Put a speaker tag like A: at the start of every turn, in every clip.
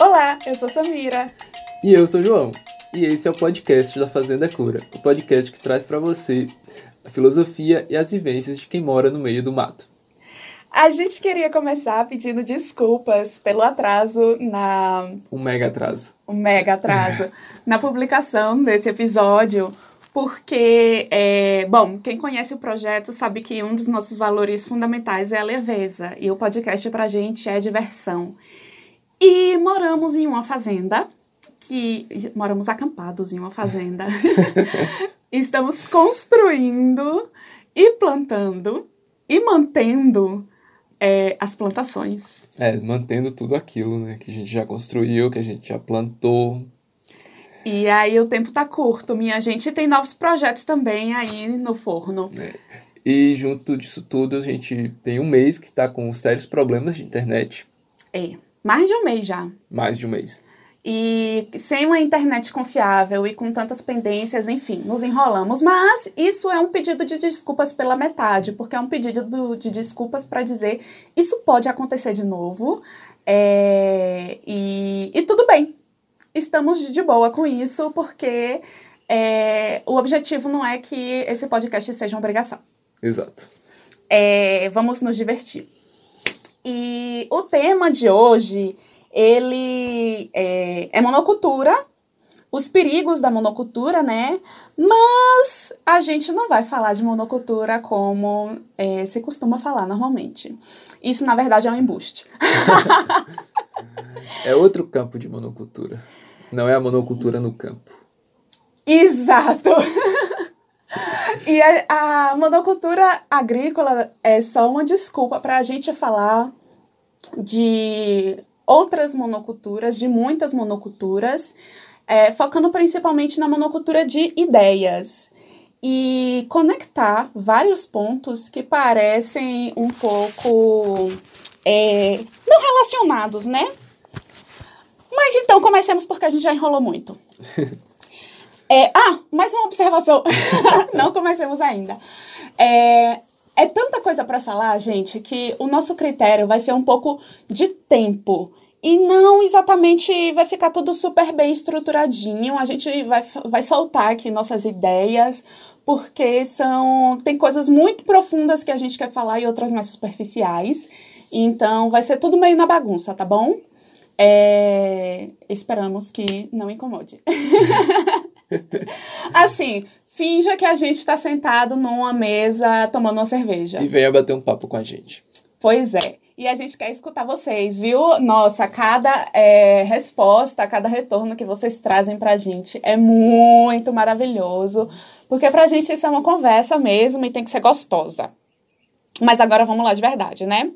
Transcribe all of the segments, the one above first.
A: Olá, eu sou Samira.
B: E eu sou João. E esse é o podcast da Fazenda Cura, o podcast que traz para você a filosofia e as vivências de quem mora no meio do mato.
A: A gente queria começar pedindo desculpas pelo atraso na.
B: Um mega atraso.
A: Um mega atraso na publicação desse episódio, porque, é, bom, quem conhece o projeto sabe que um dos nossos valores fundamentais é a leveza, e o podcast pra gente é diversão. E moramos em uma fazenda, que moramos acampados em uma fazenda. Estamos construindo e plantando e mantendo é, as plantações.
B: É, mantendo tudo aquilo, né, que a gente já construiu, que a gente já plantou.
A: E aí o tempo tá curto, minha gente tem novos projetos também aí no forno.
B: É. E junto disso tudo, a gente tem um mês que tá com sérios problemas de internet.
A: É, mais de um mês já.
B: Mais de um mês.
A: E sem uma internet confiável e com tantas pendências, enfim, nos enrolamos. Mas isso é um pedido de desculpas pela metade, porque é um pedido de desculpas para dizer isso pode acontecer de novo. É, e, e tudo bem, estamos de boa com isso, porque é, o objetivo não é que esse podcast seja uma obrigação.
B: Exato.
A: É, vamos nos divertir. E o tema de hoje, ele é, é monocultura, os perigos da monocultura, né? Mas a gente não vai falar de monocultura como é, se costuma falar normalmente. Isso, na verdade, é um embuste.
B: é outro campo de monocultura. Não é a monocultura no campo.
A: Exato! E a, a, monocultura agrícola é só uma desculpa para a gente falar de outras monoculturas, de muitas monoculturas, é, focando principalmente na monocultura de ideias e conectar vários pontos que parecem um pouco é, não relacionados, né? Mas então comecemos porque a gente já enrolou muito. É, ah, mais uma observação. não comecemos ainda. É, é tanta coisa para falar, gente, que o nosso critério vai ser um pouco de tempo. E não exatamente vai ficar tudo super bem estruturadinho. A gente vai, vai soltar aqui nossas ideias, porque são tem coisas muito profundas que a gente quer falar e outras mais superficiais. Então vai ser tudo meio na bagunça, tá bom? É, esperamos que não incomode. assim, finja que a gente está sentado numa mesa tomando uma cerveja.
B: E venha bater um papo com a gente.
A: Pois é. E a gente quer escutar vocês, viu? Nossa, cada é, resposta, cada retorno que vocês trazem pra gente é muito maravilhoso. Porque pra gente isso é uma conversa mesmo e tem que ser gostosa. Mas agora vamos lá de verdade, né?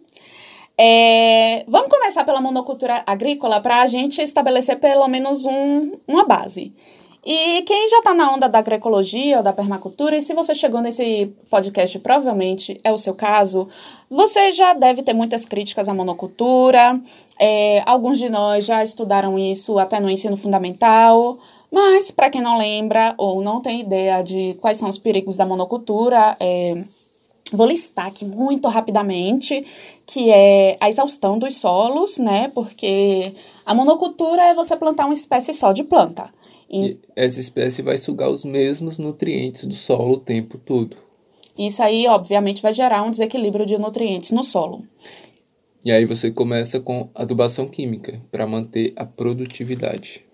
A: É, vamos começar pela monocultura agrícola para a gente estabelecer pelo menos um, uma base. E quem já está na onda da agroecologia ou da permacultura, e se você chegou nesse podcast, provavelmente é o seu caso, você já deve ter muitas críticas à monocultura. É, alguns de nós já estudaram isso até no ensino fundamental. Mas, para quem não lembra ou não tem ideia de quais são os perigos da monocultura, é, vou listar aqui muito rapidamente, que é a exaustão dos solos, né? Porque a monocultura é você plantar uma espécie só de planta.
B: E essa espécie vai sugar os mesmos nutrientes do solo o tempo todo.
A: Isso aí, obviamente, vai gerar um desequilíbrio de nutrientes no solo.
B: E aí você começa com adubação química para manter a produtividade.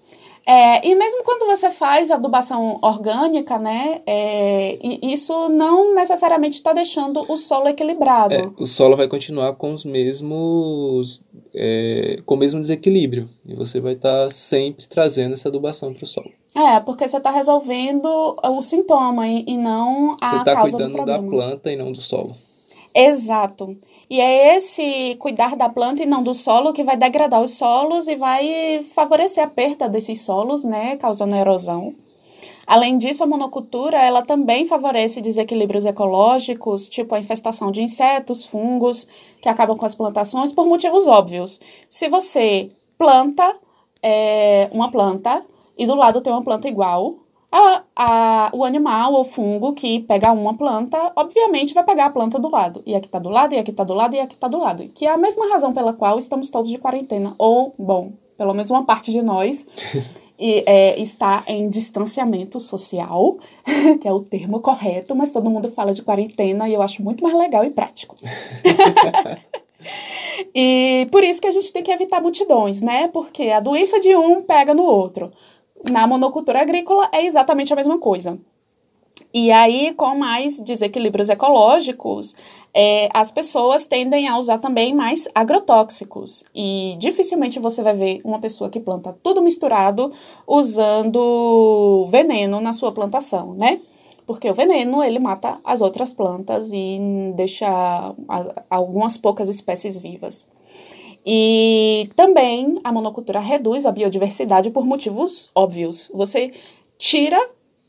A: É, e mesmo quando você faz adubação orgânica, né, é, isso não necessariamente está deixando o solo equilibrado.
B: É, o solo vai continuar com os mesmos, é, com o mesmo desequilíbrio. E você vai estar tá sempre trazendo essa adubação para o solo.
A: É, porque você está resolvendo o sintoma e, e não a
B: você
A: tá
B: causa do problema. Você está cuidando da planta e não do solo.
A: Exato. E é esse cuidar da planta e não do solo que vai degradar os solos e vai favorecer a perda desses solos, né, causando erosão. Além disso, a monocultura ela também favorece desequilíbrios ecológicos, tipo a infestação de insetos, fungos, que acabam com as plantações por motivos óbvios. Se você planta é, uma planta e do lado tem uma planta igual, a, a, o animal ou fungo que pega uma planta, obviamente vai pegar a planta do lado. E aqui tá do lado, e aqui tá do lado, e aqui tá do lado. Que é a mesma razão pela qual estamos todos de quarentena. Ou, bom, pelo menos uma parte de nós, e, é, está em distanciamento social, que é o termo correto, mas todo mundo fala de quarentena e eu acho muito mais legal e prático. e por isso que a gente tem que evitar multidões, né? Porque a doença de um pega no outro. Na monocultura agrícola é exatamente a mesma coisa. E aí, com mais desequilíbrios ecológicos, é, as pessoas tendem a usar também mais agrotóxicos. E dificilmente você vai ver uma pessoa que planta tudo misturado usando veneno na sua plantação, né? Porque o veneno, ele mata as outras plantas e deixa algumas poucas espécies vivas. E também a monocultura reduz a biodiversidade por motivos óbvios. Você tira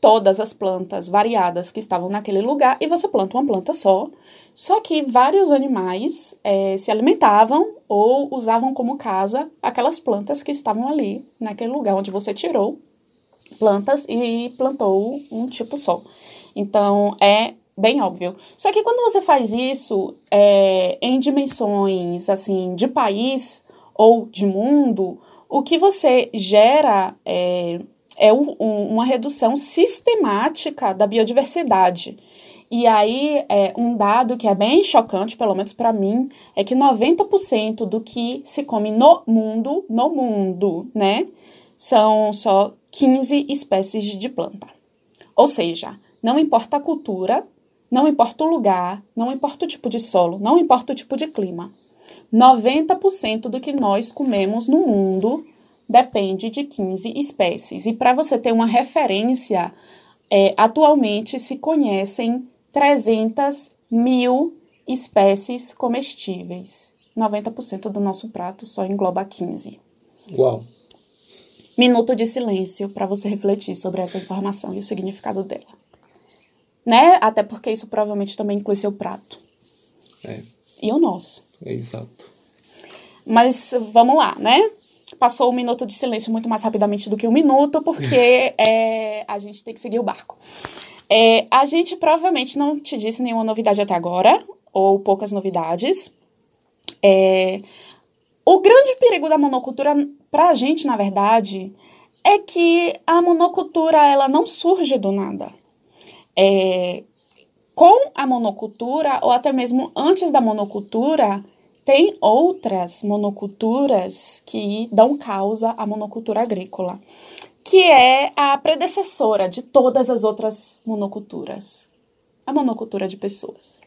A: todas as plantas variadas que estavam naquele lugar e você planta uma planta só. Só que vários animais é, se alimentavam ou usavam como casa aquelas plantas que estavam ali, naquele lugar onde você tirou plantas e plantou um tipo só. Então é bem óbvio. Só que quando você faz isso é, em dimensões assim de país ou de mundo, o que você gera é, é um, um, uma redução sistemática da biodiversidade. E aí, é, um dado que é bem chocante, pelo menos para mim, é que 90% do que se come no mundo, no mundo, né, são só 15 espécies de planta. Ou seja, não importa a cultura, não importa o lugar, não importa o tipo de solo, não importa o tipo de clima. 90% do que nós comemos no mundo depende de 15 espécies. E para você ter uma referência, é, atualmente se conhecem 300 mil espécies comestíveis. 90% do nosso prato só engloba 15.
B: Uau!
A: Minuto de silêncio para você refletir sobre essa informação e o significado dela. Né? Até porque isso provavelmente também inclui seu prato.
B: É.
A: E o nosso.
B: É exato.
A: Mas vamos lá, né? passou um minuto de silêncio muito mais rapidamente do que um minuto, porque é, a gente tem que seguir o barco. É, a gente provavelmente não te disse nenhuma novidade até agora, ou poucas novidades. É, o grande perigo da monocultura, para a gente, na verdade, é que a monocultura ela não surge do nada. É, com a monocultura, ou até mesmo antes da monocultura, tem outras monoculturas que dão causa à monocultura agrícola, que é a predecessora de todas as outras monoculturas, a monocultura de pessoas.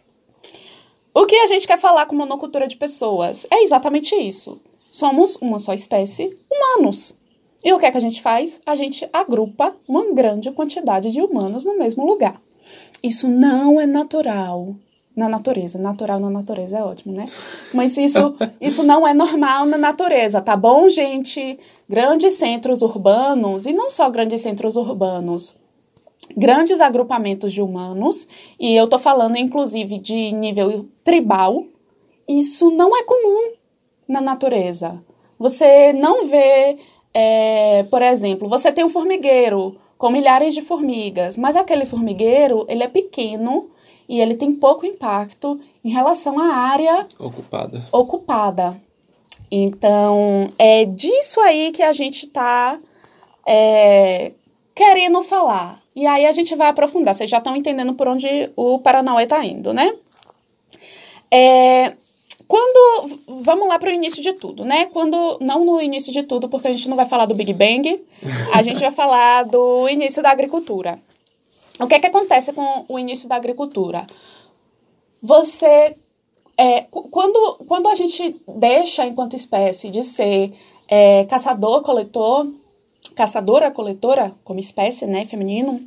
A: O que a gente quer falar com monocultura de pessoas? É exatamente isso. Somos uma só espécie, humanos. E o que é que a gente faz? A gente agrupa uma grande quantidade de humanos no mesmo lugar. Isso não é natural na natureza. Natural na natureza é ótimo, né? Mas isso, isso não é normal na natureza, tá bom, gente? Grandes centros urbanos, e não só grandes centros urbanos, grandes agrupamentos de humanos, e eu tô falando inclusive de nível tribal, isso não é comum na natureza. Você não vê, é, por exemplo, você tem um formigueiro com milhares de formigas, mas aquele formigueiro, ele é pequeno, e ele tem pouco impacto em relação à área
B: ocupada.
A: ocupada. Então, é disso aí que a gente está é, querendo falar. E aí a gente vai aprofundar. Vocês já estão entendendo por onde o Paranauê está indo, né? É, quando. Vamos lá para o início de tudo, né? Quando. Não no início de tudo, porque a gente não vai falar do Big Bang, a gente vai falar do início da agricultura. O que é que acontece com o início da agricultura? Você, é, quando, quando a gente deixa, enquanto espécie, de ser é, caçador-coletor, caçadora-coletora, como espécie, né, feminino,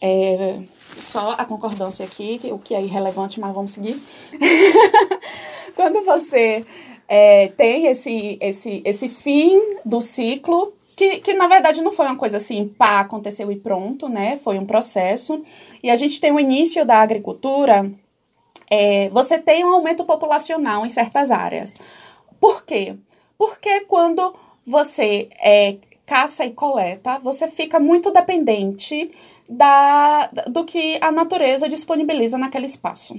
A: é, só a concordância aqui, o que é irrelevante, mas vamos seguir. quando você é, tem esse, esse, esse fim do ciclo que, que na verdade não foi uma coisa assim, pá, aconteceu e pronto, né? Foi um processo. E a gente tem o início da agricultura, é, você tem um aumento populacional em certas áreas. Por quê? Porque quando você é, caça e coleta, você fica muito dependente da, do que a natureza disponibiliza naquele espaço.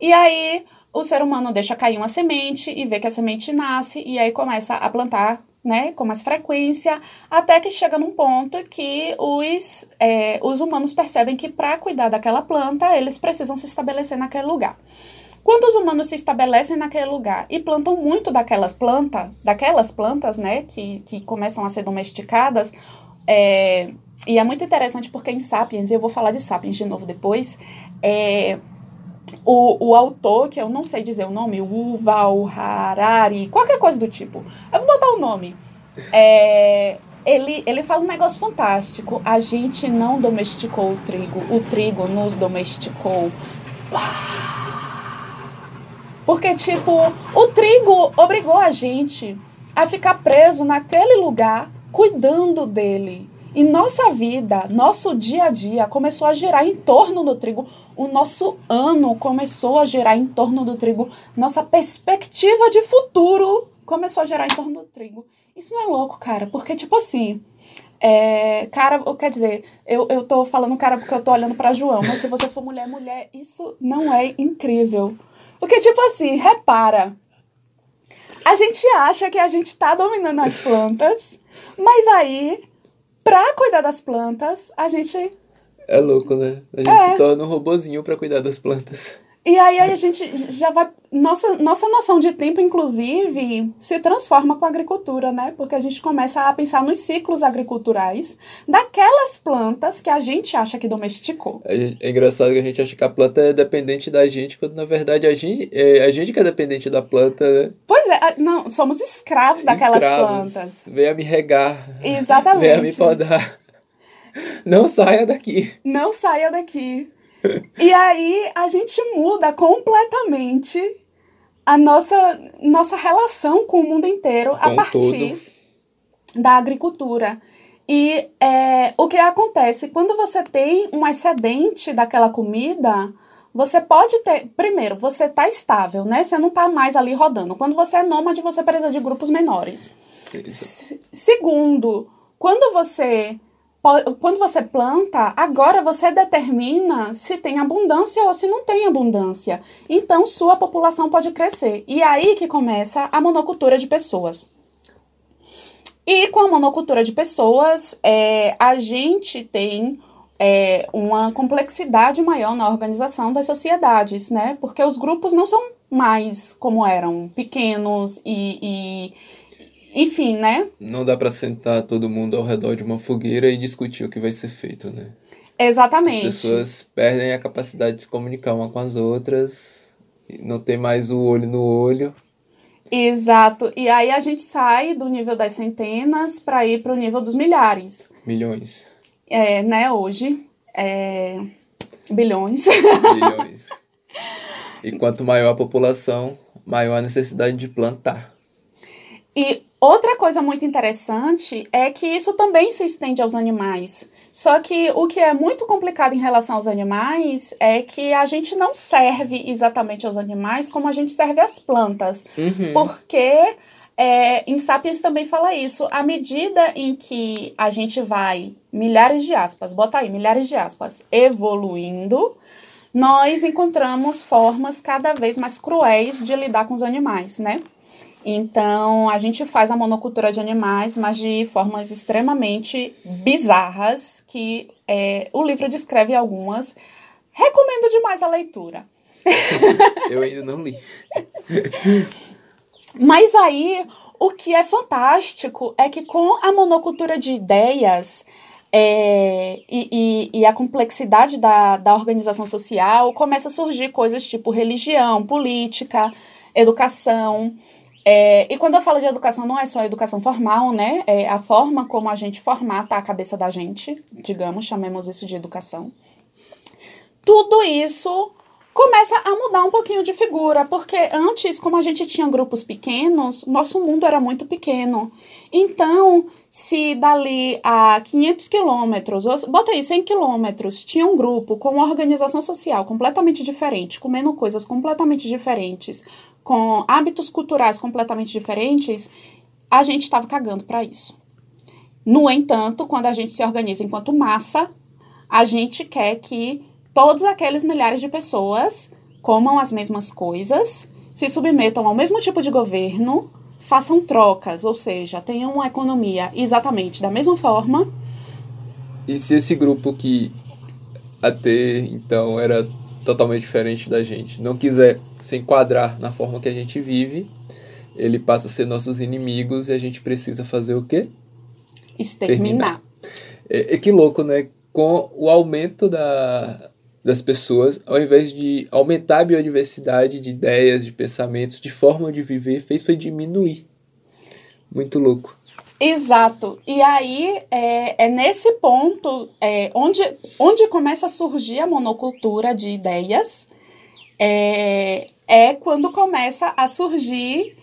A: E aí o ser humano deixa cair uma semente e vê que a semente nasce e aí começa a plantar né, com mais frequência, até que chega num ponto que os, é, os humanos percebem que para cuidar daquela planta, eles precisam se estabelecer naquele lugar. Quando os humanos se estabelecem naquele lugar e plantam muito daquelas plantas, daquelas plantas, né, que, que começam a ser domesticadas, é, e é muito interessante porque em Sapiens, eu vou falar de Sapiens de novo depois, é, o, o autor, que eu não sei dizer o nome, Uval Harari, qualquer coisa do tipo, eu vou botar o nome, é, ele, ele fala um negócio fantástico. A gente não domesticou o trigo, o trigo nos domesticou. Porque, tipo, o trigo obrigou a gente a ficar preso naquele lugar, cuidando dele. E nossa vida, nosso dia a dia começou a girar em torno do trigo. O nosso ano começou a girar em torno do trigo. Nossa perspectiva de futuro começou a girar em torno do trigo. Isso não é louco, cara, porque, tipo assim. É, cara, quer dizer, eu, eu tô falando cara porque eu tô olhando para João, mas se você for mulher, mulher, isso não é incrível. Porque, tipo assim, repara. A gente acha que a gente tá dominando as plantas, mas aí pra cuidar das plantas, a gente.
B: É louco, né? A gente é. se torna um robozinho para cuidar das plantas.
A: E aí a gente já vai. Nossa, nossa noção de tempo, inclusive, se transforma com a agricultura, né? Porque a gente começa a pensar nos ciclos agriculturais daquelas plantas que a gente acha que domesticou.
B: É, é engraçado que a gente acha que a planta é dependente da gente, quando na verdade a gente é a gente que é dependente da planta, né?
A: Pois é, não, somos escravos daquelas escravos. plantas.
B: Venha me regar.
A: Exatamente.
B: Venha me podar. Não saia daqui.
A: Não saia daqui e aí a gente muda completamente a nossa, nossa relação com o mundo inteiro com a partir tudo. da agricultura. E é, o que acontece? Quando você tem um excedente daquela comida, você pode ter. Primeiro, você está estável, né? Você não está mais ali rodando. Quando você é nômade, você precisa de grupos menores. Segundo, quando você quando você planta, agora você determina se tem abundância ou se não tem abundância. Então, sua população pode crescer. E é aí que começa a monocultura de pessoas. E com a monocultura de pessoas, é, a gente tem é, uma complexidade maior na organização das sociedades, né? Porque os grupos não são mais como eram, pequenos e, e enfim, né?
B: Não dá para sentar todo mundo ao redor de uma fogueira e discutir o que vai ser feito, né?
A: Exatamente.
B: As pessoas perdem a capacidade de se comunicar uma com as outras, não tem mais o olho no olho.
A: Exato. E aí a gente sai do nível das centenas para ir para o nível dos milhares.
B: Milhões.
A: É, né, hoje. É... Bilhões.
B: Bilhões. E quanto maior a população, maior a necessidade de plantar.
A: E Outra coisa muito interessante é que isso também se estende aos animais. Só que o que é muito complicado em relação aos animais é que a gente não serve exatamente aos animais como a gente serve às plantas.
B: Uhum.
A: Porque é, em Sapiens também fala isso. À medida em que a gente vai, milhares de aspas, bota aí, milhares de aspas, evoluindo, nós encontramos formas cada vez mais cruéis de lidar com os animais, né? Então, a gente faz a monocultura de animais, mas de formas extremamente bizarras, que é, o livro descreve algumas. Recomendo demais a leitura.
B: Eu ainda não li.
A: mas aí, o que é fantástico é que com a monocultura de ideias é, e, e, e, a complexidade da, da organização social, começa a surgir coisas tipo religião, política, educação. É, e quando eu falo de educação, não é só educação formal, né? É a forma como a gente formata a cabeça da gente, digamos, chamemos isso de educação. Tudo isso começa a mudar um pouquinho de figura, porque antes, como a gente tinha grupos pequenos, nosso mundo era muito pequeno. Então, se dali a 500 quilômetros, bota aí 100 quilômetros, tinha um grupo com uma organização social completamente diferente, comendo coisas completamente diferentes, com hábitos culturais completamente diferentes, a gente estava cagando para isso. No entanto, quando a gente se organiza enquanto massa, a gente quer que todos aqueles milhares de pessoas comam as mesmas coisas, se submetam ao mesmo tipo de governo, façam trocas, ou seja, tenham uma economia exatamente da mesma forma.
B: E se esse grupo que até então era totalmente diferente da gente não quiser se enquadrar na forma que a gente vive, ele passa a ser nossos inimigos e a gente precisa fazer o quê?
A: Exterminar.
B: É, é que louco, né? Com o aumento da, das pessoas, ao invés de aumentar a biodiversidade de ideias, de pensamentos, de forma de viver, fez foi diminuir. Muito louco.
A: Exato. E aí é, é nesse ponto é, onde, onde começa a surgir a monocultura de ideias. É, é quando começa a surgir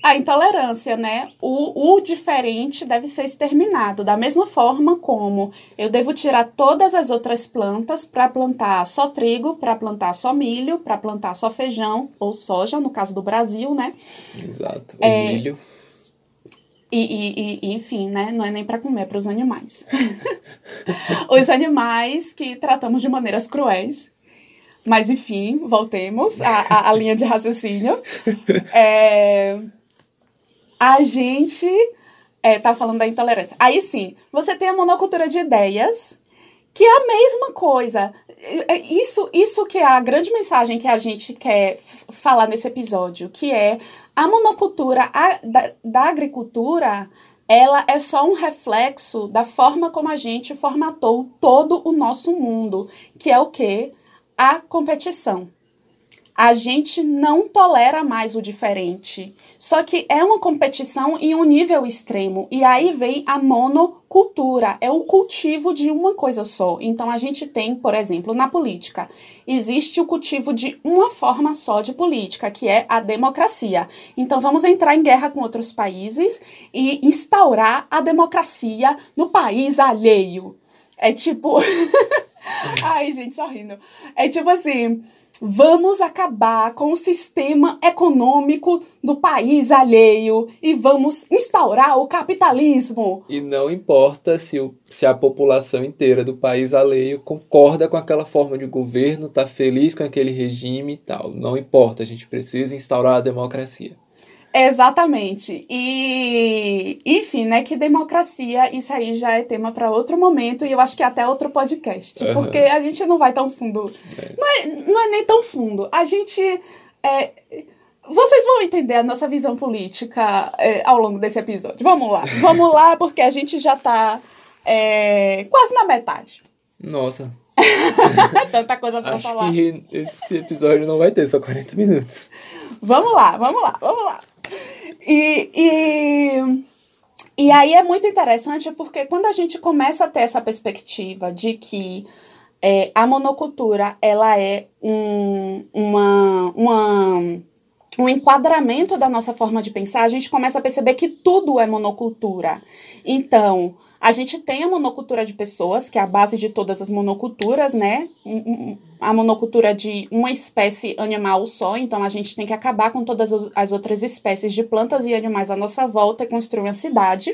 A: a intolerância, né? O, o diferente deve ser exterminado. Da mesma forma como eu devo tirar todas as outras plantas para plantar só trigo, para plantar só milho, para plantar só feijão ou soja, no caso do Brasil, né?
B: Exato. O é, milho.
A: E, e, e, enfim, né? Não é nem para comer, é para os animais. os animais que tratamos de maneiras cruéis. Mas, enfim, voltemos à, à, linha de raciocínio. É a gente é, tá falando da intolerância. Aí sim, você tem a monocultura de ideias, que é a mesma coisa. É isso, isso que é a grande mensagem que a gente quer falar nesse episódio, que é a monocultura a, da, da agricultura, ela é só um reflexo da forma como a gente formatou todo o nosso mundo, que é o que? A competição. A gente não tolera mais o diferente. Só que é uma competição em um nível extremo. E aí vem a monocultura, é o cultivo de uma coisa só. Então a gente tem, por exemplo, na política, existe o cultivo de uma forma só de política, que é a democracia. Então vamos entrar em guerra com outros países e instaurar a democracia no país alheio. É tipo. Ai, gente, só rindo. É tipo assim Vamos acabar com o sistema econômico do país alheio e vamos instaurar o capitalismo.
B: E não importa se, o, se a população inteira do país alheio concorda com aquela forma de governo, está feliz com aquele regime e tal. Não importa, a gente precisa instaurar a democracia.
A: Exatamente. E, enfim, né, que democracia, isso aí já é tema para outro momento e eu acho que até outro podcast, uhum. porque a gente não vai tão fundo. É. Não, é, não é nem tão fundo. A gente. É, vocês vão entender a nossa visão política é, ao longo desse episódio. Vamos lá. Vamos lá, porque a gente já tá é, quase na metade.
B: Nossa.
A: Tanta coisa pra
B: Acho
A: falar.
B: Que esse episódio não vai ter só 40 minutos.
A: Vamos lá, vamos lá, vamos lá. E, e, e aí é muito interessante porque quando a gente começa a ter essa perspectiva de que é, a monocultura ela é um, uma, uma, um enquadramento da nossa forma de pensar, a gente começa a perceber que tudo é monocultura. Então, a gente tem a monocultura de pessoas, que é a base de todas as monoculturas, né? A monocultura de uma espécie animal só, então a gente tem que acabar com todas as outras espécies de plantas e animais à nossa volta e construir uma cidade.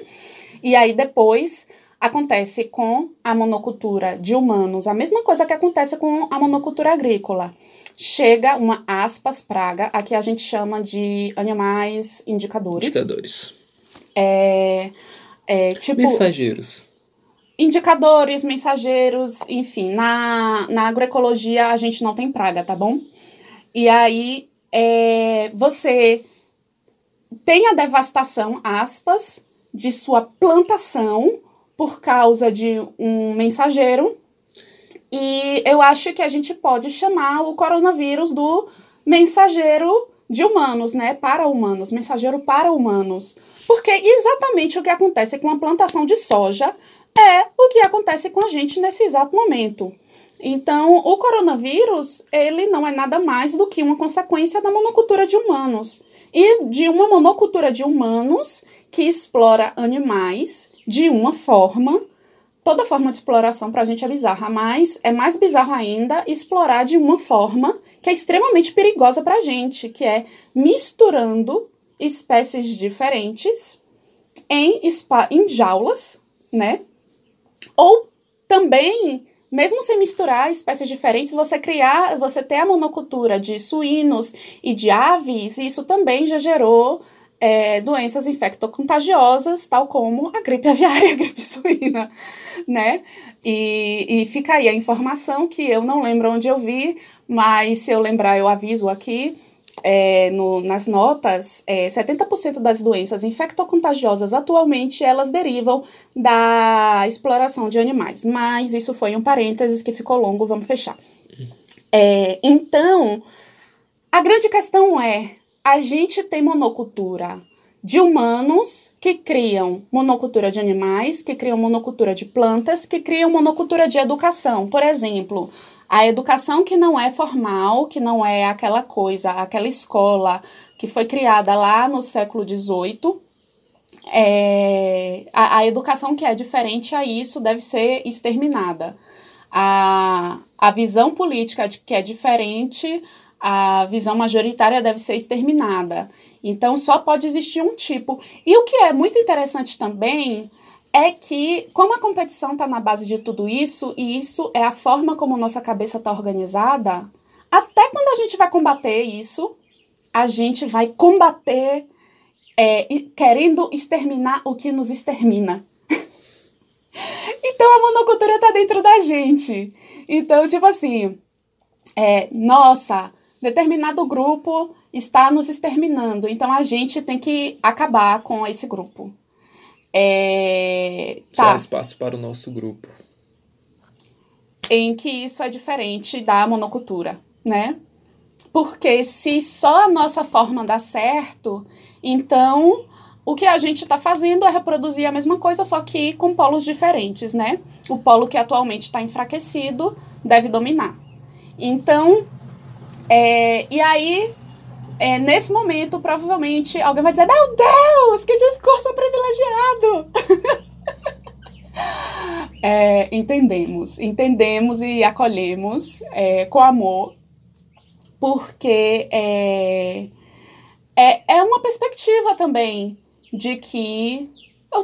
A: E aí depois acontece com a monocultura de humanos, a mesma coisa que acontece com a monocultura agrícola. Chega uma aspas praga, aqui a gente chama de animais indicadores.
B: Indicadores.
A: É, é, tipo,
B: mensageiros.
A: Indicadores, mensageiros, enfim. Na, na agroecologia a gente não tem praga, tá bom? E aí é, você tem a devastação, aspas, de sua plantação por causa de um mensageiro. E eu acho que a gente pode chamar o coronavírus do mensageiro de humanos, né? Para humanos, mensageiro para humanos. Porque exatamente o que acontece com a plantação de soja é o que acontece com a gente nesse exato momento. Então, o coronavírus, ele não é nada mais do que uma consequência da monocultura de humanos. E de uma monocultura de humanos que explora animais de uma forma. Toda forma de exploração para a gente é bizarra, mas é mais bizarro ainda explorar de uma forma que é extremamente perigosa para a gente, que é misturando espécies diferentes em, em jaulas, né? Ou também, mesmo sem misturar espécies diferentes, você criar, você ter a monocultura de suínos e de aves, isso também já gerou é, doenças infectocontagiosas, tal como a gripe aviária e a gripe suína, né? E, e fica aí a informação que eu não lembro onde eu vi, mas se eu lembrar eu aviso aqui, é, no, nas notas, é, 70% das doenças infectocontagiosas atualmente elas derivam da exploração de animais. Mas isso foi um parênteses que ficou longo, vamos fechar. É, então, a grande questão é: a gente tem monocultura de humanos que criam monocultura de animais, que criam monocultura de plantas, que criam monocultura de educação. Por exemplo, a educação que não é formal, que não é aquela coisa, aquela escola que foi criada lá no século XVIII, é, a, a educação que é diferente a isso deve ser exterminada. A, a visão política de, que é diferente, a visão majoritária deve ser exterminada. Então, só pode existir um tipo. E o que é muito interessante também é que, como a competição está na base de tudo isso, e isso é a forma como nossa cabeça está organizada, até quando a gente vai combater isso, a gente vai combater é, querendo exterminar o que nos extermina. então a monocultura está dentro da gente. Então, tipo assim, é, nossa, determinado grupo está nos exterminando, então a gente tem que acabar com esse grupo. É,
B: tá. Só espaço para o nosso grupo.
A: Em que isso é diferente da monocultura, né? Porque se só a nossa forma dá certo, então o que a gente está fazendo é reproduzir a mesma coisa, só que com polos diferentes, né? O polo que atualmente está enfraquecido deve dominar. Então, é, e aí é, nesse momento, provavelmente, alguém vai dizer: Meu Deus, que discurso é, entendemos, entendemos e acolhemos é, com amor, porque é, é, é uma perspectiva também de que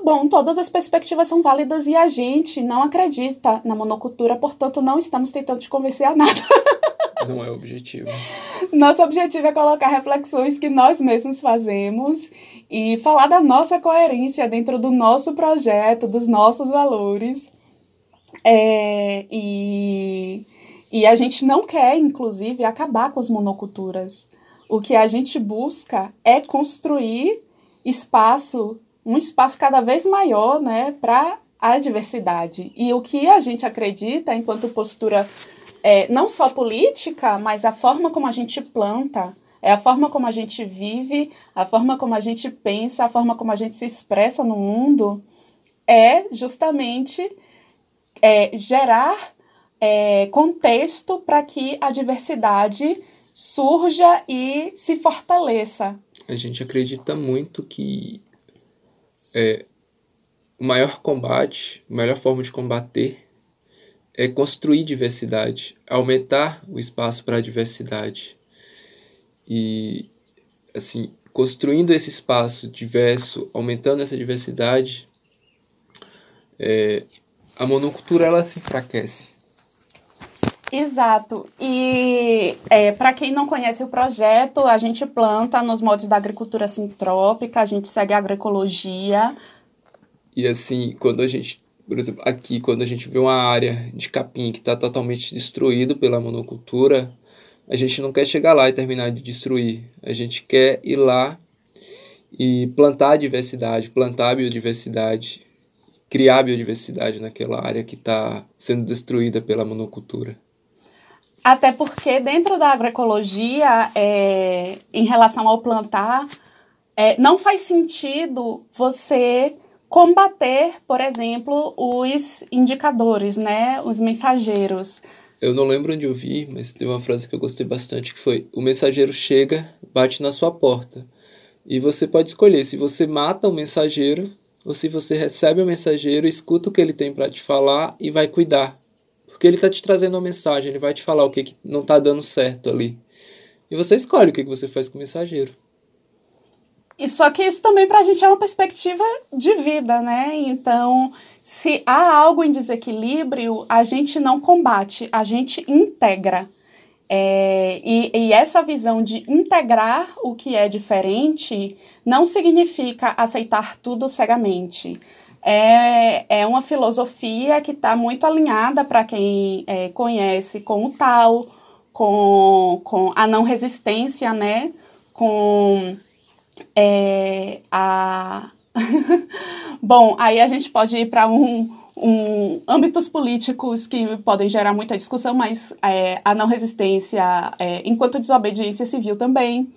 A: Bom, todas as perspectivas são válidas e a gente não acredita na monocultura, portanto, não estamos tentando te convencer a nada.
B: Não é o objetivo.
A: Nosso objetivo é colocar reflexões que nós mesmos fazemos e falar da nossa coerência dentro do nosso projeto, dos nossos valores. É, e, e a gente não quer, inclusive, acabar com as monoculturas. O que a gente busca é construir espaço um espaço cada vez maior né, para a diversidade. E o que a gente acredita, enquanto postura é, não só política, mas a forma como a gente planta, é a forma como a gente vive, a forma como a gente pensa, a forma como a gente se expressa no mundo, é justamente é, gerar é, contexto para que a diversidade surja e se fortaleça.
B: A gente acredita muito que é, o maior combate, a melhor forma de combater é construir diversidade, aumentar o espaço para a diversidade. E, assim, construindo esse espaço diverso, aumentando essa diversidade, é, a monocultura ela se enfraquece.
A: Exato. E é, para quem não conhece o projeto, a gente planta nos moldes da agricultura sintrópica, a gente segue a agroecologia.
B: E assim, quando a gente, por exemplo, aqui, quando a gente vê uma área de capim que está totalmente destruído pela monocultura, a gente não quer chegar lá e terminar de destruir. A gente quer ir lá e plantar a diversidade, plantar a biodiversidade, criar biodiversidade naquela área que está sendo destruída pela monocultura.
A: Até porque dentro da agroecologia, é, em relação ao plantar, é, não faz sentido você combater, por exemplo, os indicadores, né, os mensageiros.
B: Eu não lembro onde eu vi, mas tem uma frase que eu gostei bastante que foi: o mensageiro chega, bate na sua porta. E você pode escolher se você mata o mensageiro ou se você recebe o mensageiro, escuta o que ele tem para te falar e vai cuidar porque ele está te trazendo uma mensagem, ele vai te falar o que, que não está dando certo ali. E você escolhe o que, que você faz com o mensageiro.
A: E só que isso também para a gente é uma perspectiva de vida, né? Então, se há algo em desequilíbrio, a gente não combate, a gente integra. É, e, e, essa visão de integrar o que é diferente não significa aceitar tudo cegamente. É, é uma filosofia que está muito alinhada para quem é, conhece com o tal, com, com a não resistência, né? Com é, a. Bom, aí a gente pode ir para um, um, âmbitos políticos que podem gerar muita discussão, mas é, a não resistência, é, enquanto desobediência civil também,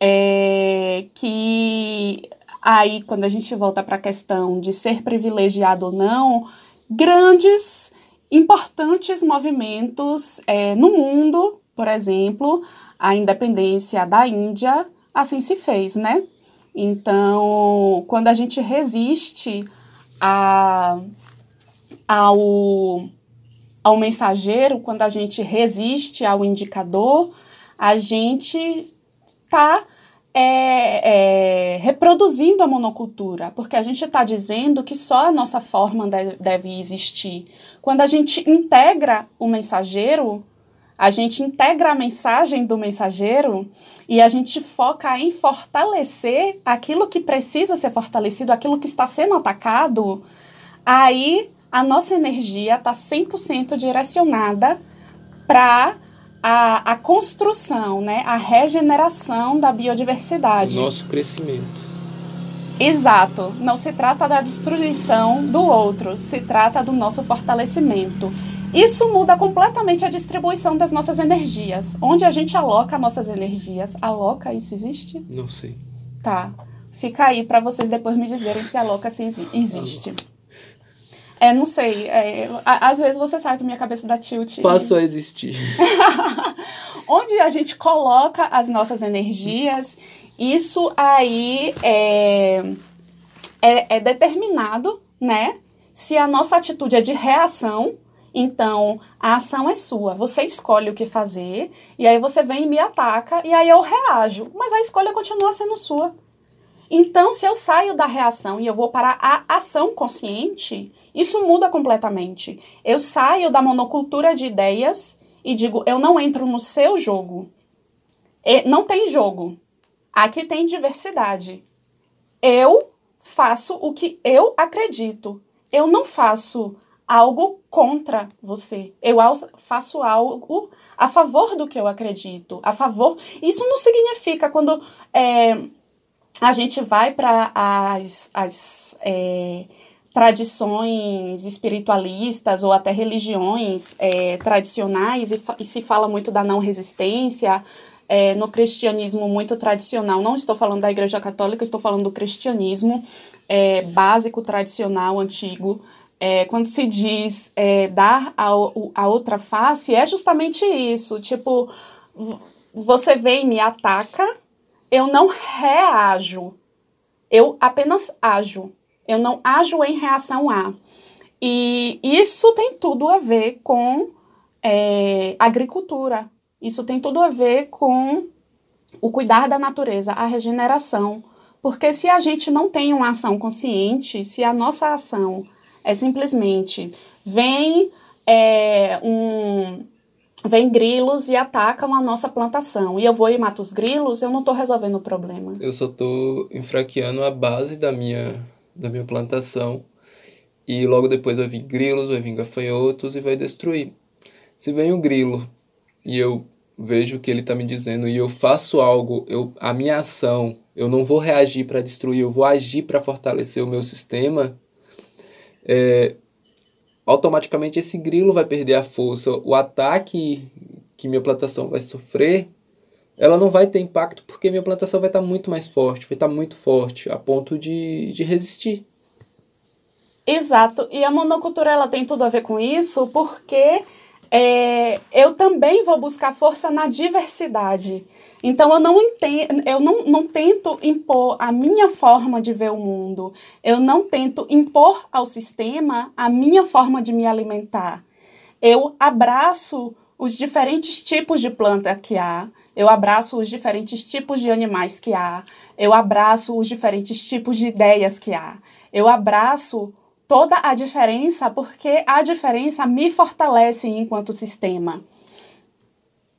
A: é, que aí quando a gente volta para a questão de ser privilegiado ou não, grandes, importantes movimentos é, no mundo, por exemplo, a independência da Índia, assim se fez, né? Então, quando a gente resiste a ao, ao mensageiro, quando a gente resiste ao indicador, a gente está é, é, reproduzindo a monocultura, porque a gente está dizendo que só a nossa forma deve, deve existir. Quando a gente integra o mensageiro, a gente integra a mensagem do mensageiro e a gente foca em fortalecer aquilo que precisa ser fortalecido, aquilo que está sendo atacado, aí a nossa energia está 100% direcionada para a, a construção, né, a regeneração da biodiversidade.
B: O nosso crescimento.
A: Exato. Não se trata da destruição do outro, se trata do nosso fortalecimento. Isso muda completamente a distribuição das nossas energias. Onde a gente aloca nossas energias? Aloca, isso existe?
B: Não sei.
A: Tá. Fica aí para vocês depois me dizerem se aloca se existe. É, não sei. É, às vezes você sabe que minha cabeça dá tilt.
B: Passou a existir.
A: Onde a gente coloca as nossas energias, isso aí é, é, é determinado, né? Se a nossa atitude é de reação, então a ação é sua. Você escolhe o que fazer, e aí você vem e me ataca, e aí eu reajo. Mas a escolha continua sendo sua. Então, se eu saio da reação e eu vou para a ação consciente, isso muda completamente. Eu saio da monocultura de ideias e digo, eu não entro no seu jogo. Não tem jogo. Aqui tem diversidade. Eu faço o que eu acredito. Eu não faço algo contra você. Eu faço algo a favor do que eu acredito. A favor. Isso não significa quando é, a gente vai para as, as é, tradições espiritualistas ou até religiões é, tradicionais e, e, se fala muito da não resistência é, no cristianismo muito tradicional. Não estou falando da Igreja Católica, estou falando do cristianismo é, básico, tradicional, antigo. É, quando se diz é, dar a, a outra face, é justamente isso. Tipo, você vem e me ataca, eu não reajo, eu apenas ajo eu não ajo em reação a. E isso tem tudo a ver com é, agricultura. Isso tem tudo a ver com o cuidar da natureza, a regeneração. Porque se a gente não tem uma ação consciente, se a nossa ação é simplesmente vem é, um vem grilos e atacam a nossa plantação e eu vou e mato os grilos, eu não estou resolvendo o problema.
B: Eu só estou enfraqueando a base da minha da minha plantação e logo depois vai vir grilos, vai vir gafanhotos e vai destruir. Se vem o grilo e eu vejo o que ele está me dizendo e eu faço algo, eu, a minha ação, eu não vou reagir para destruir, eu vou agir para fortalecer o meu sistema, é, automaticamente esse grilo vai perder a força. O ataque que minha plantação vai sofrer ela não vai ter impacto porque minha plantação vai estar muito mais forte, vai estar muito forte, a ponto de, de resistir.
A: Exato. E a monocultura ela tem tudo a ver com isso, porque é, eu também vou buscar força na diversidade. Então eu não entendo, eu não, não tento impor a minha forma de ver o mundo. Eu não tento impor ao sistema a minha forma de me alimentar. Eu abraço os diferentes tipos de planta que há eu abraço os diferentes tipos de animais que há, eu abraço os diferentes tipos de ideias que há, eu abraço toda a diferença porque a diferença me fortalece enquanto sistema.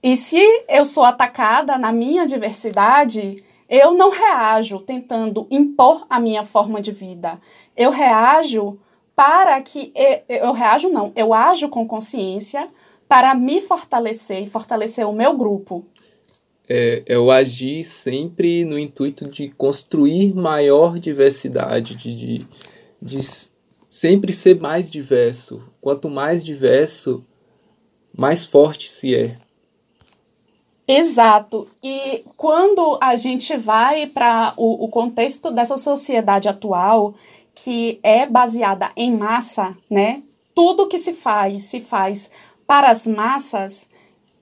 A: E se eu sou atacada na minha diversidade, eu não reajo tentando impor a minha forma de vida. Eu reajo para que. Eu, reajo, não, eu ajo com consciência para me fortalecer e fortalecer o meu grupo.
B: É, eu agi sempre no intuito de construir maior diversidade, de, de, de sempre ser mais diverso. Quanto mais diverso, mais forte se é.
A: Exato. E quando a gente vai para o, o contexto dessa sociedade atual, que é baseada em massa, né? Tudo que se faz, se faz para as massas,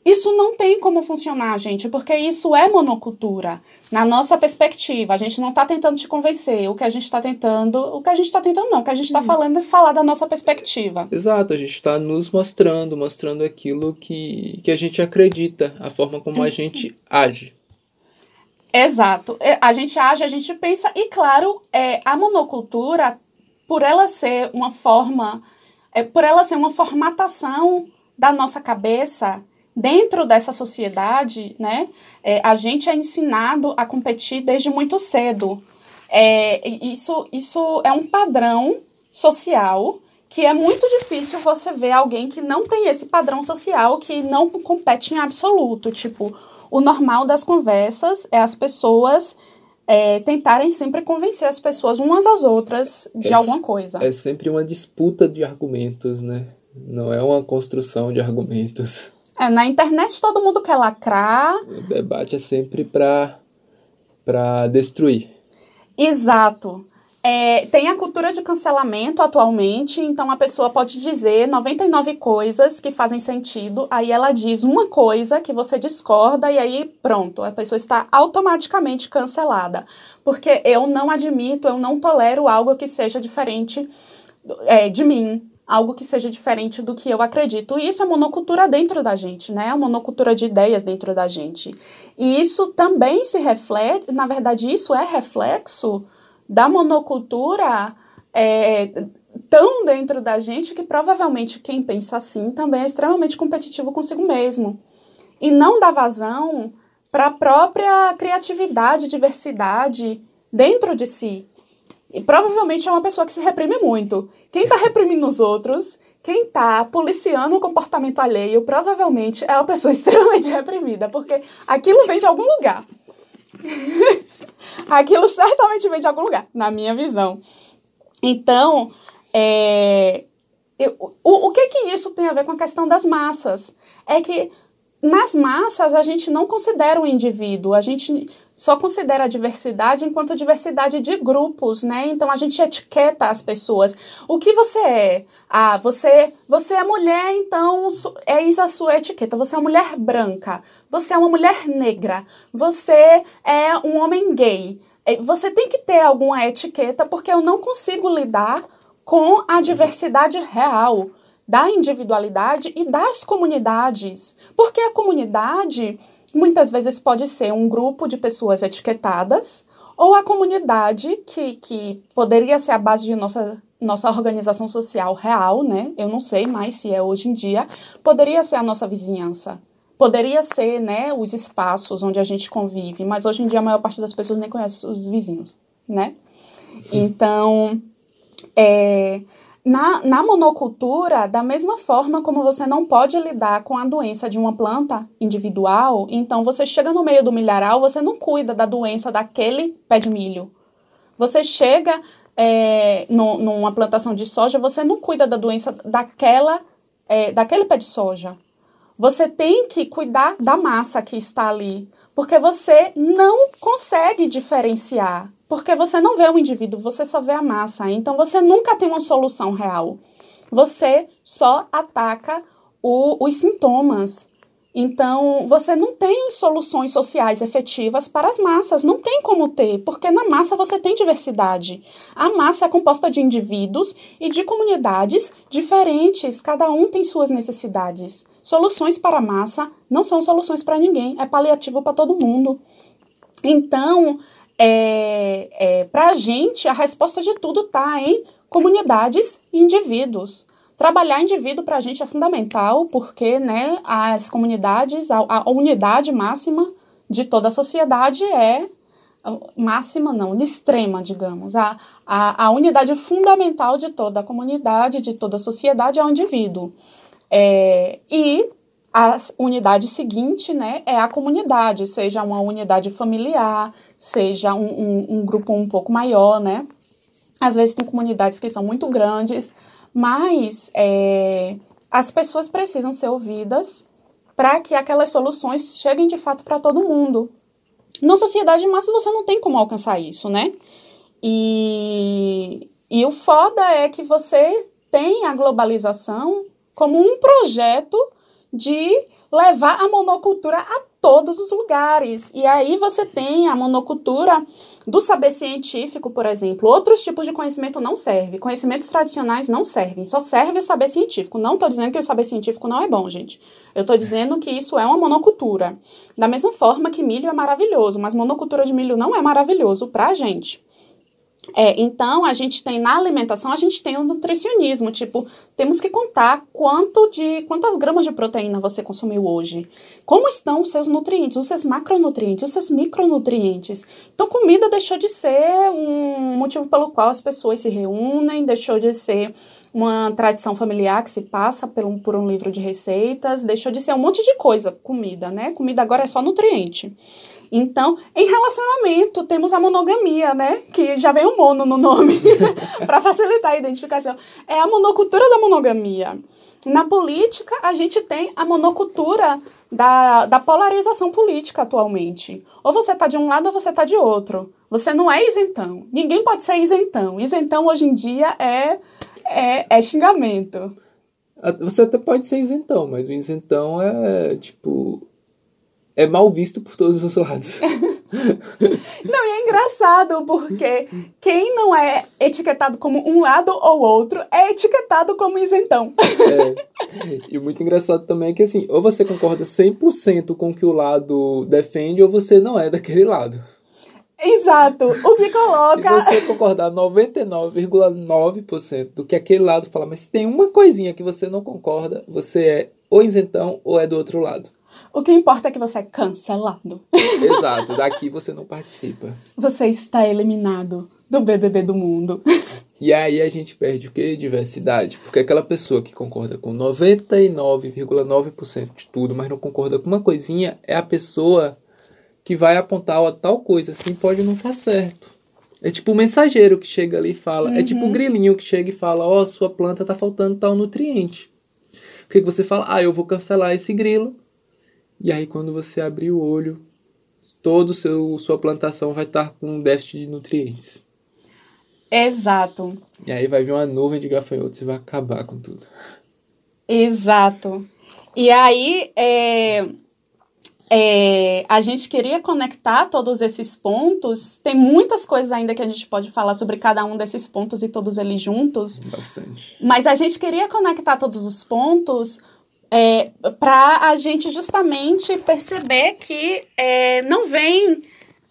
A: isso não tem como funcionar, gente, porque isso é monocultura. Na nossa perspectiva, a gente não está tentando te convencer. O que a gente está tentando. O que a gente está tentando, não. O que a gente está hum. falando é falar da nossa perspectiva.
B: Exato, a gente está nos mostrando, mostrando aquilo que, que a gente acredita, a forma como a gente age.
A: Exato. É, a gente age, a gente pensa, e claro, é, a monocultura, por ela ser uma forma. É, por ela ser uma formatação da nossa cabeça dentro dessa sociedade, né, é, a gente é ensinado a competir desde muito cedo. É, isso, isso é um padrão social que é muito difícil você ver alguém que não tem esse padrão social, que não compete em absoluto. Tipo, o normal das conversas é as pessoas é, tentarem sempre convencer as pessoas umas às outras de é, alguma coisa.
B: É sempre uma disputa de argumentos, né? Não é uma construção de argumentos.
A: É, na internet todo mundo quer lacrar.
B: O debate é sempre para para destruir.
A: Exato. É, tem a cultura de cancelamento atualmente, então a pessoa pode dizer 99 coisas que fazem sentido, aí ela diz uma coisa que você discorda e aí pronto, a pessoa está automaticamente cancelada. Porque eu não admito, eu não tolero algo que seja diferente é, de mim, algo que seja diferente do que eu acredito. E isso é monocultura dentro da gente, né? É monocultura de ideias dentro da gente. E isso também se reflete, na verdade, isso é reflexo da monocultura é, tão dentro da gente que provavelmente quem pensa assim também é extremamente competitivo consigo mesmo. E não dá vazão para a própria criatividade, diversidade dentro de si. E provavelmente é uma pessoa que se reprime muito. Quem está reprimindo os outros, quem está policiando o comportamento alheio, provavelmente é uma pessoa extremamente reprimida, porque aquilo vem de algum lugar. aquilo certamente vem de algum lugar, na minha visão. Então, é, eu, o, o que que isso tem a ver com a questão das massas? É que nas massas a gente não considera o indivíduo, a gente só considera a diversidade enquanto diversidade de grupos, né? Então a gente etiqueta as pessoas. O que você é? Ah, você, você é mulher, então é isso a sua etiqueta. Você é uma mulher branca, você é uma mulher negra, você é um homem gay. É, você tem que ter alguma etiqueta porque eu não consigo lidar com a diversidade real da individualidade e das comunidades. Porque a comunidade muitas vezes pode ser um grupo de pessoas etiquetadas ou a comunidade que, que poderia ser a base de nossa, nossa organização social real, né? Eu não sei mais se é hoje em dia, poderia ser a nossa vizinhança. Poderia ser, né, os espaços onde a gente convive, mas hoje em dia a maior parte das pessoas nem conhece os vizinhos, né? Então, é, na, na monocultura, da mesma forma como você não pode lidar com a doença de uma planta individual, então você chega no meio do milharal, você não cuida da doença daquele pé de milho. Você chega é, no, numa plantação de soja, você não cuida da doença daquela, é, daquele pé de soja. Você tem que cuidar da massa que está ali, porque você não consegue diferenciar porque você não vê o indivíduo, você só vê a massa. Então você nunca tem uma solução real. Você só ataca o, os sintomas. Então, você não tem soluções sociais efetivas para as massas, não tem como ter, porque na massa você tem diversidade. A massa é composta de indivíduos e de comunidades diferentes, cada um tem suas necessidades. Soluções para a massa não são soluções para ninguém, é paliativo para todo mundo. Então, é, é, para a gente, a resposta de tudo está em comunidades e indivíduos. Trabalhar indivíduo para a gente é fundamental, porque né, as comunidades, a, a unidade máxima de toda a sociedade é máxima não, extrema, digamos. A, a, a unidade fundamental de toda a comunidade, de toda a sociedade é o indivíduo. É, e a unidade seguinte né, é a comunidade, seja uma unidade familiar, seja um, um, um grupo um pouco maior, né? Às vezes tem comunidades que são muito grandes, mas é, as pessoas precisam ser ouvidas para que aquelas soluções cheguem de fato para todo mundo. Na sociedade massa você não tem como alcançar isso, né? E, e o foda é que você tem a globalização como um projeto de levar a monocultura a todos os lugares. E aí você tem a monocultura do saber científico, por exemplo. Outros tipos de conhecimento não servem. Conhecimentos tradicionais não servem. Só serve o saber científico. Não estou dizendo que o saber científico não é bom, gente. Eu estou dizendo que isso é uma monocultura. Da mesma forma que milho é maravilhoso, mas monocultura de milho não é maravilhoso para a gente. É, então, a gente tem na alimentação, a gente tem o nutricionismo, tipo, temos que contar quanto de quantas gramas de proteína você consumiu hoje. Como estão os seus nutrientes, os seus macronutrientes, os seus micronutrientes. Então, comida deixou de ser um motivo pelo qual as pessoas se reúnem, deixou de ser uma tradição familiar que se passa por um, por um livro de receitas, deixou de ser um monte de coisa, comida, né? Comida agora é só nutriente. Então, em relacionamento, temos a monogamia, né? Que já vem o mono no nome, para facilitar a identificação. É a monocultura da monogamia. Na política, a gente tem a monocultura da, da polarização política atualmente. Ou você está de um lado ou você está de outro. Você não é isentão. Ninguém pode ser isentão. Isentão hoje em dia é, é, é xingamento.
B: Você até pode ser isentão, mas o isentão é tipo é mal visto por todos os lados.
A: não, e é engraçado porque quem não é etiquetado como um lado ou outro é etiquetado como isentão.
B: É. E muito engraçado também é que assim, ou você concorda 100% com o que o lado defende ou você não é daquele lado.
A: Exato. O que coloca.
B: Se você concordar 99,9% do que aquele lado fala, mas se tem uma coisinha que você não concorda, você é ou isentão ou é do outro lado.
A: O que importa é que você é cancelado.
B: Exato, daqui você não participa.
A: Você está eliminado do BBB do mundo.
B: E aí a gente perde o quê? Diversidade. Porque aquela pessoa que concorda com 99,9% de tudo, mas não concorda com uma coisinha, é a pessoa que vai apontar, ó, tal coisa assim pode não estar tá certo. É tipo o mensageiro que chega ali e fala. Uhum. É tipo o uhum. grilinho que chega e fala, ó, oh, sua planta tá faltando tal nutriente. O que, que você fala? Ah, eu vou cancelar esse grilo e aí, quando você abrir o olho, toda sua plantação vai estar com um déficit de nutrientes.
A: Exato.
B: E aí vai vir uma nuvem de gafanhotos e vai acabar com tudo.
A: Exato. E aí, é, é, a gente queria conectar todos esses pontos. Tem muitas coisas ainda que a gente pode falar sobre cada um desses pontos e todos eles juntos.
B: Bastante.
A: Mas a gente queria conectar todos os pontos é, para a gente justamente perceber que é, não vem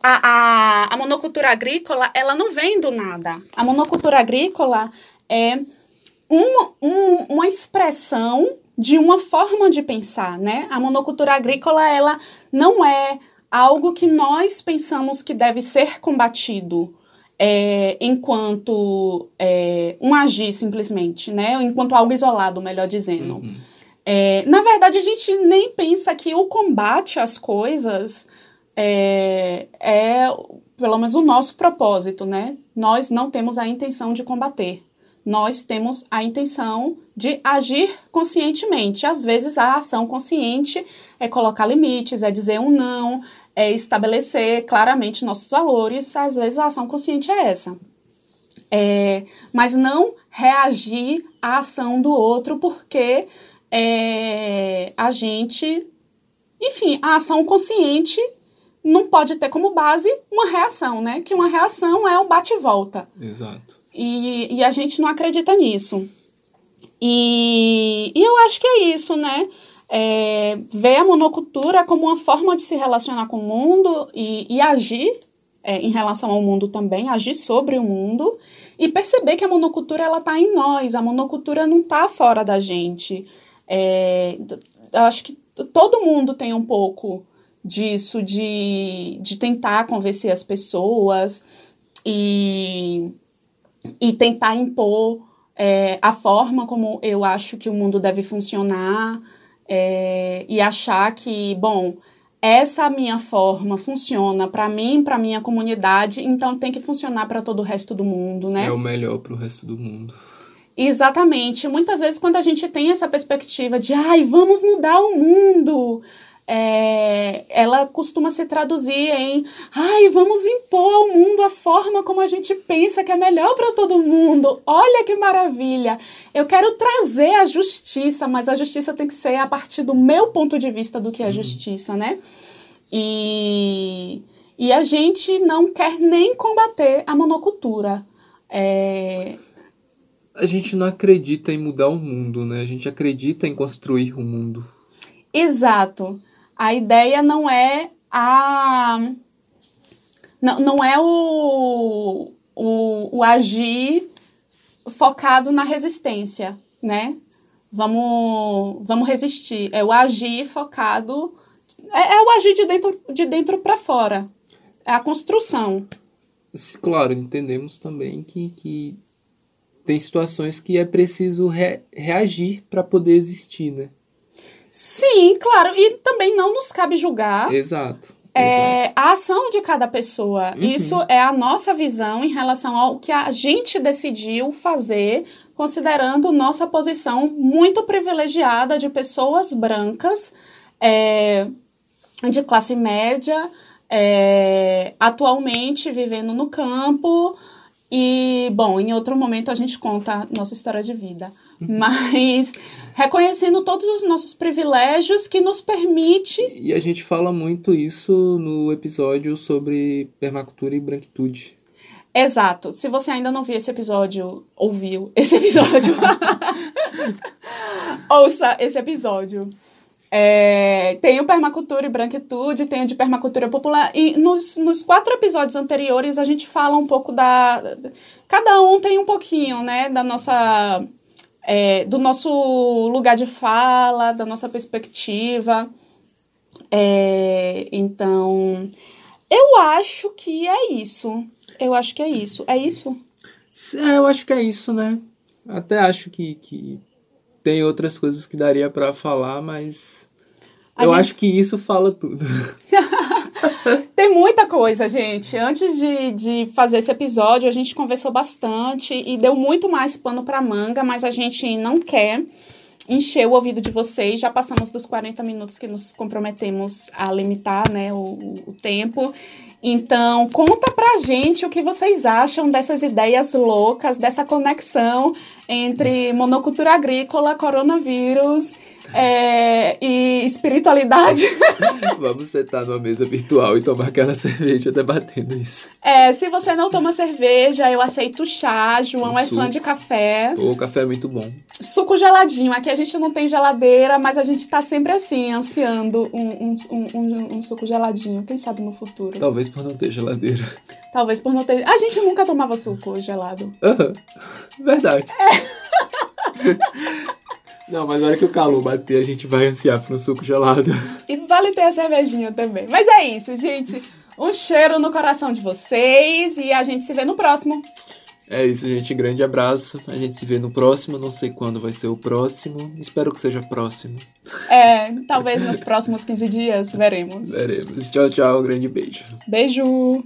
A: a, a, a, monocultura agrícola, ela não vem do nada. A monocultura agrícola é um, um, uma expressão de uma forma de pensar, né? A monocultura agrícola, ela não é algo que nós pensamos que deve ser combatido é, enquanto é, um agir simplesmente, né? Enquanto algo isolado, melhor dizendo. Uhum. É, na verdade, a gente nem pensa que o combate às coisas é, é, pelo menos, o nosso propósito, né? Nós não temos a intenção de combater. Nós temos a intenção de agir conscientemente. Às vezes, a ação consciente é colocar limites, é dizer um não, é estabelecer claramente nossos valores. Às vezes, a ação consciente é essa. É, mas não reagir à ação do outro porque é, a gente. Enfim, a ação consciente não pode ter como base uma reação, né? Que uma reação é o bate-volta.
B: Exato.
A: E, e a gente não acredita nisso. E, e eu acho que é isso, né? É, ver a monocultura como uma forma de se relacionar com o mundo e, e agir é, em relação ao mundo também, agir sobre o mundo e perceber que a monocultura ela está em nós, a monocultura não está fora da gente. É, eu acho que todo mundo tem um pouco disso, de, de tentar convencer as pessoas e, e tentar impor é, a forma como eu acho que o mundo deve funcionar é, e achar que, bom, essa minha forma funciona para mim, para minha comunidade, então tem que funcionar para todo o resto do mundo, né?
B: É o melhor para o resto do mundo.
A: Exatamente. Muitas vezes, quando a gente tem essa perspectiva de, ai, vamos mudar o mundo, é, ela costuma se traduzir em, ai, vamos impor ao mundo a forma como a gente pensa que é melhor para todo mundo. Olha que maravilha! Eu quero trazer a justiça, mas a justiça tem que ser a partir do meu ponto de vista do que é uhum. justiça, né? E, e a gente não quer nem combater a monocultura. É,
B: a gente não acredita em mudar o mundo, né? A gente acredita em construir o mundo.
A: Exato. A ideia não é a. Não, não é o, o, o agir focado na resistência, né? Vamos, vamos resistir. É o agir focado. É, é o agir de dentro, de dentro para fora. É a construção.
B: Claro, entendemos também que, que tem situações que é preciso re reagir para poder existir, né?
A: Sim, claro. E também não nos cabe julgar.
B: Exato.
A: É, a ação de cada pessoa. Uhum. Isso é a nossa visão em relação ao que a gente decidiu fazer, considerando nossa posição muito privilegiada de pessoas brancas, é, de classe média, é, atualmente vivendo no campo, e, bom, em outro momento a gente conta nossa história de vida. Uhum. Mas reconhecendo todos os nossos privilégios que nos permite.
B: E a gente fala muito isso no episódio sobre permacultura e branquitude.
A: Exato. Se você ainda não viu esse episódio, ouviu esse episódio, ouça esse episódio. É, tem o Permacultura e Branquitude, tem o de Permacultura Popular. E nos, nos quatro episódios anteriores a gente fala um pouco da. Cada um tem um pouquinho, né? Da nossa. É, do nosso lugar de fala, da nossa perspectiva. É, então, eu acho que é isso. Eu acho que é isso. É isso?
B: É, eu acho que é isso, né? Até acho que, que tem outras coisas que daria para falar, mas a eu gente... acho que isso fala tudo.
A: tem muita coisa, gente. Antes de, de fazer esse episódio, a gente conversou bastante e deu muito mais pano para manga, mas a gente não quer encher o ouvido de vocês. Já passamos dos 40 minutos que nos comprometemos a limitar né, o, o tempo. Então, conta pra gente o que vocês acham dessas ideias loucas, dessa conexão entre monocultura agrícola, coronavírus é, e espiritualidade.
B: Vamos sentar numa mesa virtual e tomar aquela cerveja debatendo isso.
A: É, se você não toma cerveja, eu aceito chá. João um é fã de café.
B: O café é muito bom.
A: Suco geladinho. Aqui a gente não tem geladeira, mas a gente tá sempre assim, ansiando um, um, um, um, suco geladinho. Quem sabe no futuro.
B: Talvez por não ter geladeira.
A: Talvez por não ter. A gente nunca tomava suco gelado.
B: Uhum. Verdade. É. Não, mas na hora que o calor bater, a gente vai ansiar por um suco gelado.
A: E vale ter a cervejinha também. Mas é isso, gente. Um cheiro no coração de vocês e a gente se vê no próximo.
B: É isso, gente. Grande abraço. A gente se vê no próximo. Não sei quando vai ser o próximo. Espero que seja próximo.
A: É, talvez nos próximos 15 dias. Veremos.
B: Veremos. Tchau, tchau. Grande beijo.
A: Beijo.